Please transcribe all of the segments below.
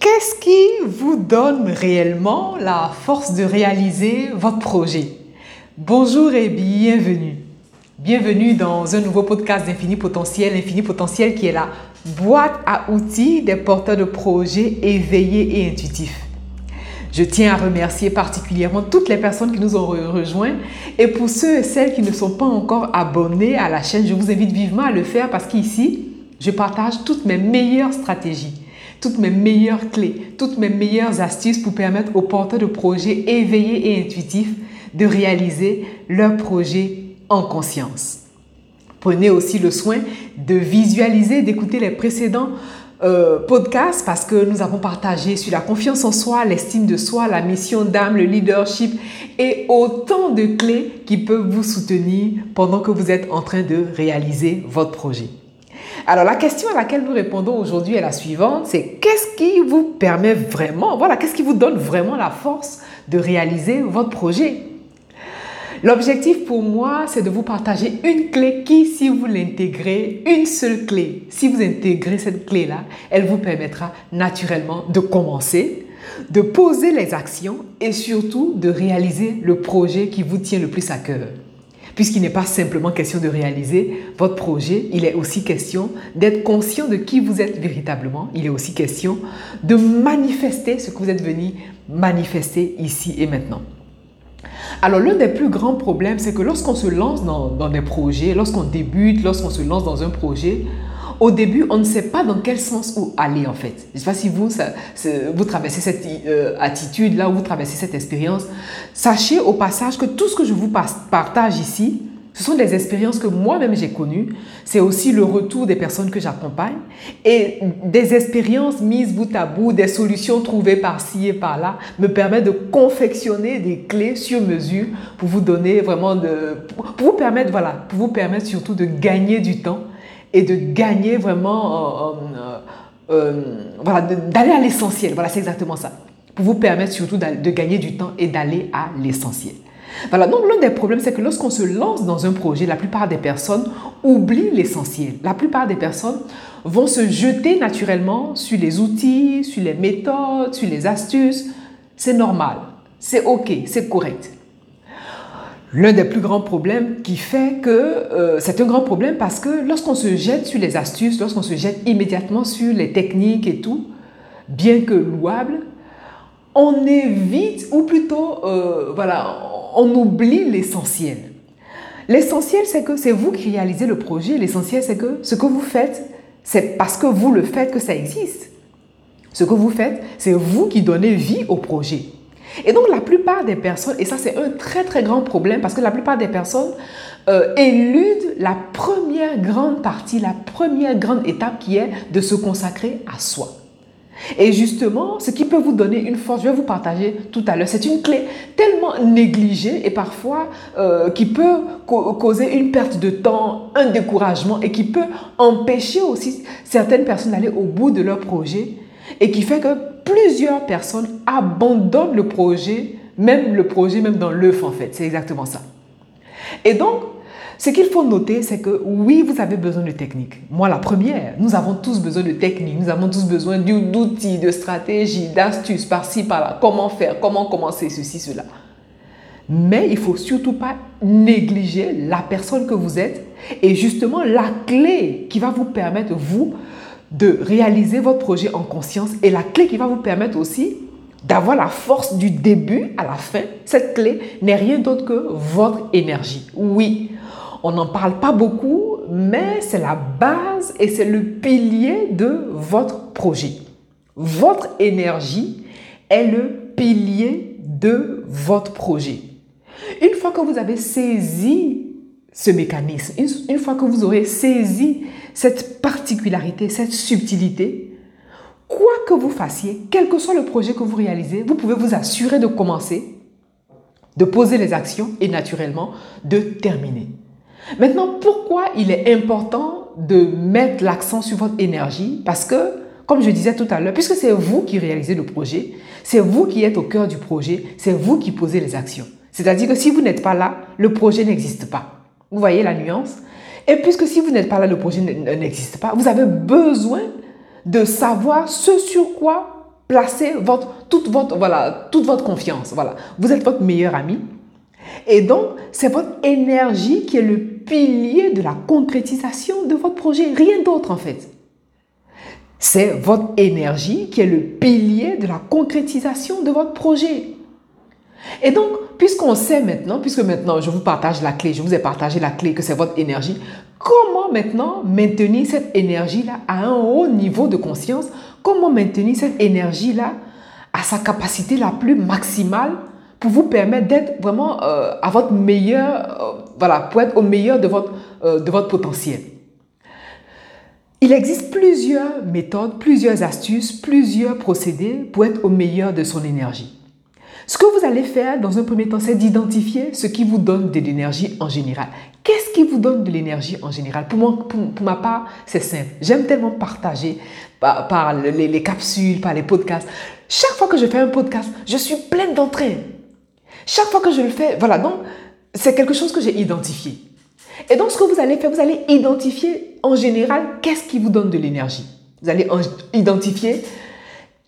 Qu'est-ce qui vous donne réellement la force de réaliser votre projet? Bonjour et bienvenue. Bienvenue dans un nouveau podcast d'Infini Potentiel, Infini Potentiel qui est la boîte à outils des porteurs de projets éveillés et intuitifs. Je tiens à remercier particulièrement toutes les personnes qui nous ont rejoints et pour ceux et celles qui ne sont pas encore abonnés à la chaîne, je vous invite vivement à le faire parce qu'ici, je partage toutes mes meilleures stratégies, toutes mes meilleures clés, toutes mes meilleures astuces pour permettre aux porteurs de projets éveillés et intuitifs de réaliser leur projet en conscience. Prenez aussi le soin de visualiser, d'écouter les précédents euh, podcast parce que nous avons partagé sur la confiance en soi, l'estime de soi, la mission d'âme, le leadership et autant de clés qui peuvent vous soutenir pendant que vous êtes en train de réaliser votre projet. Alors la question à laquelle nous répondons aujourd'hui est la suivante, c'est qu'est-ce qui vous permet vraiment, voilà, qu'est-ce qui vous donne vraiment la force de réaliser votre projet? L'objectif pour moi, c'est de vous partager une clé qui, si vous l'intégrez, une seule clé, si vous intégrez cette clé-là, elle vous permettra naturellement de commencer, de poser les actions et surtout de réaliser le projet qui vous tient le plus à cœur. Puisqu'il n'est pas simplement question de réaliser votre projet, il est aussi question d'être conscient de qui vous êtes véritablement. Il est aussi question de manifester ce que vous êtes venu manifester ici et maintenant. Alors l'un des plus grands problèmes, c'est que lorsqu'on se lance dans, des projets, lorsqu'on débute, lorsqu'on se lance dans un projet, au début, on ne sait pas dans quel sens où aller en fait. Je ne sais pas si vous, vous traversez cette euh, attitude-là, ou vous traversez cette expérience. Sachez au passage que tout ce que je vous partage ici, ce sont des expériences que moi-même j'ai connues. C'est aussi le retour des personnes que j'accompagne et des expériences mises bout à bout, des solutions trouvées par-ci et par-là me permettent de confectionner des clés sur mesure pour vous donner vraiment de, pour vous permettre, voilà, pour vous permettre surtout de gagner du temps et de gagner vraiment, euh, euh, euh, voilà, d'aller à l'essentiel. Voilà, c'est exactement ça. Pour vous permettre surtout de gagner du temps et d'aller à l'essentiel. Voilà, donc l'un des problèmes, c'est que lorsqu'on se lance dans un projet, la plupart des personnes oublient l'essentiel. La plupart des personnes vont se jeter naturellement sur les outils, sur les méthodes, sur les astuces. C'est normal, c'est OK, c'est correct. L'un des plus grands problèmes qui fait que euh, c'est un grand problème parce que lorsqu'on se jette sur les astuces, lorsqu'on se jette immédiatement sur les techniques et tout, bien que louable, on évite, ou plutôt, euh, voilà, on oublie l'essentiel. L'essentiel, c'est que c'est vous qui réalisez le projet. L'essentiel, c'est que ce que vous faites, c'est parce que vous le faites que ça existe. Ce que vous faites, c'est vous qui donnez vie au projet. Et donc la plupart des personnes, et ça c'est un très très grand problème parce que la plupart des personnes euh, éludent la première grande partie, la première grande étape qui est de se consacrer à soi. Et justement, ce qui peut vous donner une force, je vais vous partager tout à l'heure, c'est une clé tellement négligée et parfois euh, qui peut causer une perte de temps, un découragement et qui peut empêcher aussi certaines personnes d'aller au bout de leur projet et qui fait que plusieurs personnes abandonnent le projet, même le projet, même dans l'œuf en fait. C'est exactement ça. Et donc, ce qu'il faut noter, c'est que oui, vous avez besoin de technique. Moi, la première, nous avons tous besoin de technique, nous avons tous besoin d'outils, de stratégies, d'astuces par-ci, par-là. Comment faire, comment commencer, ceci, cela. Mais il faut surtout pas négliger la personne que vous êtes et justement la clé qui va vous permettre, vous, de réaliser votre projet en conscience et la clé qui va vous permettre aussi d'avoir la force du début à la fin. Cette clé n'est rien d'autre que votre énergie. Oui, on n'en parle pas beaucoup, mais c'est la base et c'est le pilier de votre projet. Votre énergie est le pilier de votre projet. Une fois que vous avez saisi ce mécanisme, une, fois que vous aurez saisi cette particularité, cette subtilité, quoi que vous fassiez, quel que soit le projet que vous réalisez, vous pouvez vous assurer de commencer, de poser les actions et naturellement de terminer. Maintenant, pourquoi il est important de mettre l'accent sur votre énergie? Parce que, comme je disais tout à l'heure, puisque c'est vous qui réalisez le projet, c'est vous qui êtes au cœur du projet, c'est vous qui posez les actions. C'est-à-dire que si vous n'êtes pas là, le projet n'existe pas. Vous voyez la nuance Et puisque si vous n'êtes pas là, le projet n'existe pas, vous avez besoin de savoir ce sur quoi placer votre, toute, votre, voilà, toute votre confiance. Voilà. Vous êtes votre meilleur ami. Et donc, c'est votre énergie qui est le pilier de la concrétisation de votre projet. Rien d'autre en fait. C'est votre énergie qui est le pilier de la concrétisation de votre projet. Et donc, puisqu'on sait maintenant, puisque maintenant je vous partage la clé, je vous ai partagé la clé que c'est votre énergie, comment maintenant maintenir cette énergie-là à un haut niveau de conscience? Comment maintenir cette énergie-là à sa capacité la plus maximale pour vous permettre d'être vraiment euh, à votre meilleur, euh, voilà, pour être au meilleur euh, de votre potentiel? Il existe plusieurs méthodes, plusieurs astuces, plusieurs procédés pour être au meilleur de son énergie. Ce que vous allez faire dans un premier temps, c'est d'identifier ce qui vous donne de l'énergie en général. Qu'est-ce qui vous donne de l'énergie en général? Pour, moi, pour, ma part, c'est simple. J'aime tellement partager par, les, les, capsules, par les podcasts. Chaque fois que je fais un podcast, je suis pleine d'entrain. Chaque fois que je le fais, voilà, donc c'est quelque chose que j'ai identifié. Et donc, ce que vous allez faire, vous allez identifier en général qu'est-ce qui vous donne de l'énergie. Vous allez identifier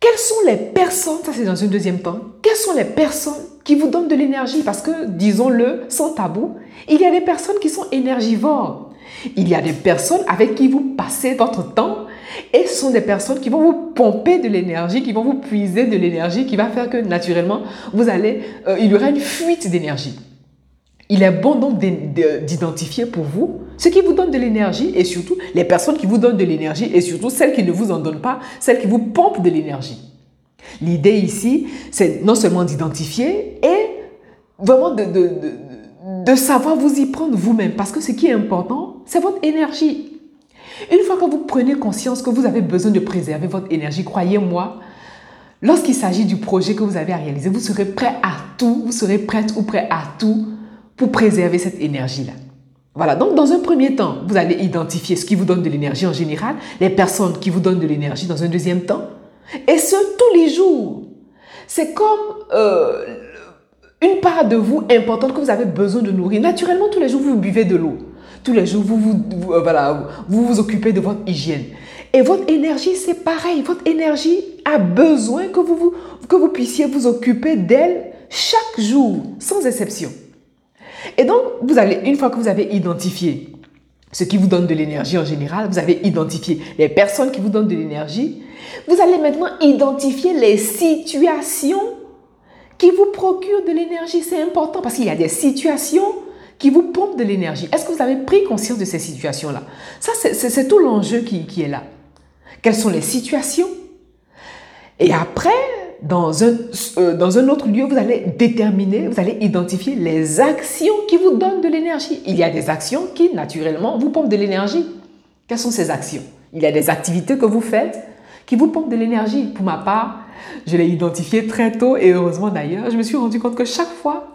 quelles sont les personnes, ça c'est dans un deuxième temps, quelles sont les personnes qui vous donnent de l'énergie? Parce que, disons-le, sans tabou, il y a des personnes qui sont énergivores. Il y a des personnes avec qui vous passez votre temps et ce sont des personnes qui vont vous pomper de l'énergie, qui vont vous puiser de l'énergie, qui va faire que naturellement, vous allez, euh, il y aura une fuite d'énergie. Il est bon donc d'identifier pour vous ce qui vous donne de l'énergie et surtout les personnes qui vous donnent de l'énergie et surtout celles qui ne vous en donnent pas, celles qui vous pompent de l'énergie. L'idée ici, c'est non seulement d'identifier et vraiment de, savoir vous y prendre vous-même parce que ce qui est important, c'est votre énergie. Une fois que vous prenez conscience que vous avez besoin de préserver votre énergie, croyez-moi, lorsqu'il s'agit du projet que vous avez à réaliser, vous serez prêt à tout, vous serez prête ou prêt à tout pour préserver cette énergie-là. Voilà, donc dans un premier temps, vous allez identifier ce qui vous donne de l'énergie en général, les personnes qui vous donnent de l'énergie dans un deuxième temps, et ce, tous les jours. C'est comme euh, une part de vous importante que vous avez besoin de nourrir. Naturellement, tous les jours, vous buvez de l'eau. Tous les jours, vous vous, euh, vous vous occupez de votre hygiène. Et votre énergie, c'est pareil. Votre énergie a besoin que vous, vous, que vous puissiez vous occuper d'elle chaque jour, sans exception. Et donc, vous allez, une fois que vous avez identifié ce qui vous donne de l'énergie en général, vous avez identifié les personnes qui vous donnent de l'énergie, vous allez maintenant identifier les situations qui vous procurent de l'énergie. C'est important parce qu'il y a des situations qui vous pompent de l'énergie. Est-ce que vous avez pris conscience de ces situations-là? Ça, c'est tout l'enjeu qui, qui est là. Quelles sont les situations? Et après, dans un, euh, dans un autre lieu, vous allez déterminer, vous allez identifier les actions qui vous donnent de l'énergie. Il y a des actions qui, naturellement, vous pompent de l'énergie. Quelles sont ces actions? Il y a des activités que vous faites qui vous pompent de l'énergie. Pour ma part, je l'ai identifié très tôt et heureusement d'ailleurs, je me suis rendu compte que chaque fois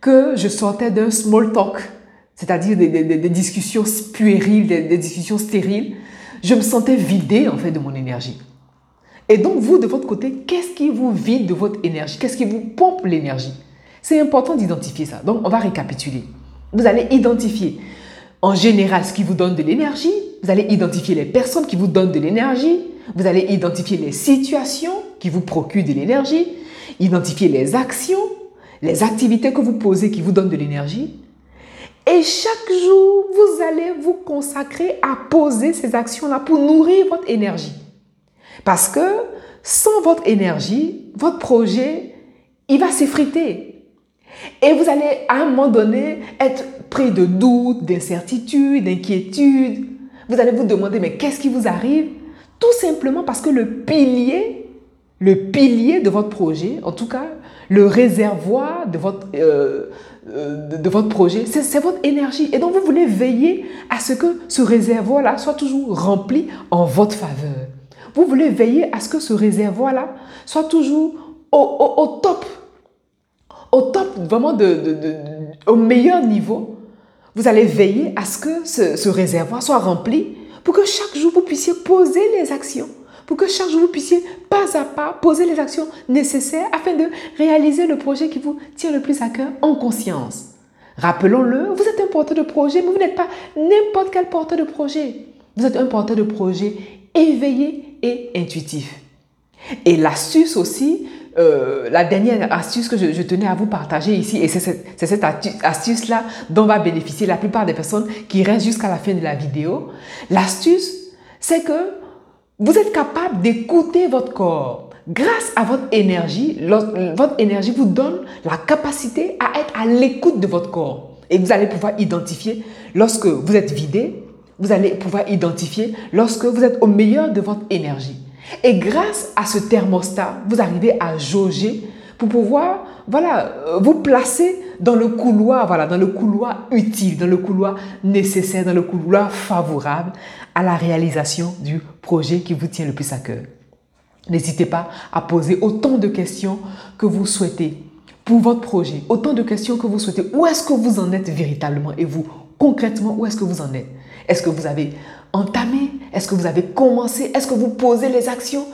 que je sortais d'un small talk, c'est-à-dire des, des, discussions puériles, des, des discussions stériles, je me sentais vidée en fait de mon énergie. Et donc, vous, de votre côté, qu'est-ce qui vous vide de votre énergie? Qu'est-ce qui vous pompe l'énergie? C'est important d'identifier ça. Donc, on va récapituler. Vous allez identifier en général ce qui vous donne de l'énergie. Vous allez identifier les personnes qui vous donnent de l'énergie. Vous allez identifier les situations qui vous procurent de l'énergie. Identifier les actions, les activités que vous posez qui vous donnent de l'énergie. Et chaque jour, vous allez vous consacrer à poser ces actions-là pour nourrir votre énergie. Parce que sans votre énergie, votre projet, il va s'effriter. Et vous allez à un moment donné être pris de doutes, d'incertitudes, d'inquiétudes. Vous allez vous demander, mais qu'est-ce qui vous arrive? Tout simplement parce que le pilier, le pilier de votre projet, en tout cas, le réservoir de votre, euh, euh, de, votre projet, c'est votre énergie. Et donc, vous voulez veiller à ce que ce réservoir-là soit toujours rempli en votre faveur. Vous voulez veiller à ce que ce réservoir-là soit toujours au, top, au top, vraiment de, au meilleur niveau. Vous allez veiller à ce que ce, réservoir soit rempli pour que chaque jour vous puissiez poser les actions, pour que chaque jour vous puissiez pas à pas poser les actions nécessaires afin de réaliser le projet qui vous tient le plus à cœur en conscience. Rappelons-le, vous êtes un porteur de projet, mais vous n'êtes pas n'importe quel porteur de projet. Vous êtes un porteur de projet éveillé et intuitif. Et l'astuce aussi, euh, la dernière astuce que je, tenais à vous partager ici, et c'est cette, astuce-là dont va bénéficier la plupart des personnes qui restent jusqu'à la fin de la vidéo. L'astuce, c'est que vous êtes capable d'écouter votre corps. Grâce à votre énergie, votre énergie vous donne la capacité à être à l'écoute de votre corps. Et vous allez pouvoir identifier lorsque vous êtes vidé, vous allez pouvoir identifier lorsque vous êtes au meilleur de votre énergie. Et grâce à ce thermostat, vous arrivez à jauger pour pouvoir voilà, euh, vous placer dans le couloir, voilà, dans le couloir utile, dans le couloir nécessaire, dans le couloir favorable à la réalisation du projet qui vous tient le plus à cœur. N'hésitez pas à poser autant de questions que vous souhaitez pour votre projet, autant de questions que vous souhaitez. Où est-ce que vous en êtes véritablement? Et vous, concrètement, où est-ce que vous en êtes? Est-ce que vous avez entamé? Est-ce que vous avez commencé? Est-ce que vous posez les actions?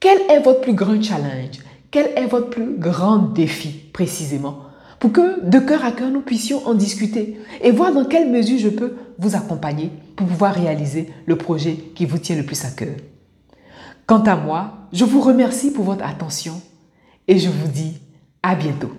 Quel est votre plus grand challenge? Quel est votre plus grand défi précisément? Pour que de cœur à cœur, nous puissions en discuter et voir dans quelle mesure je peux vous accompagner pour pouvoir réaliser le projet qui vous tient le plus à cœur. Quant à moi, je vous remercie pour votre attention et je vous dis à bientôt.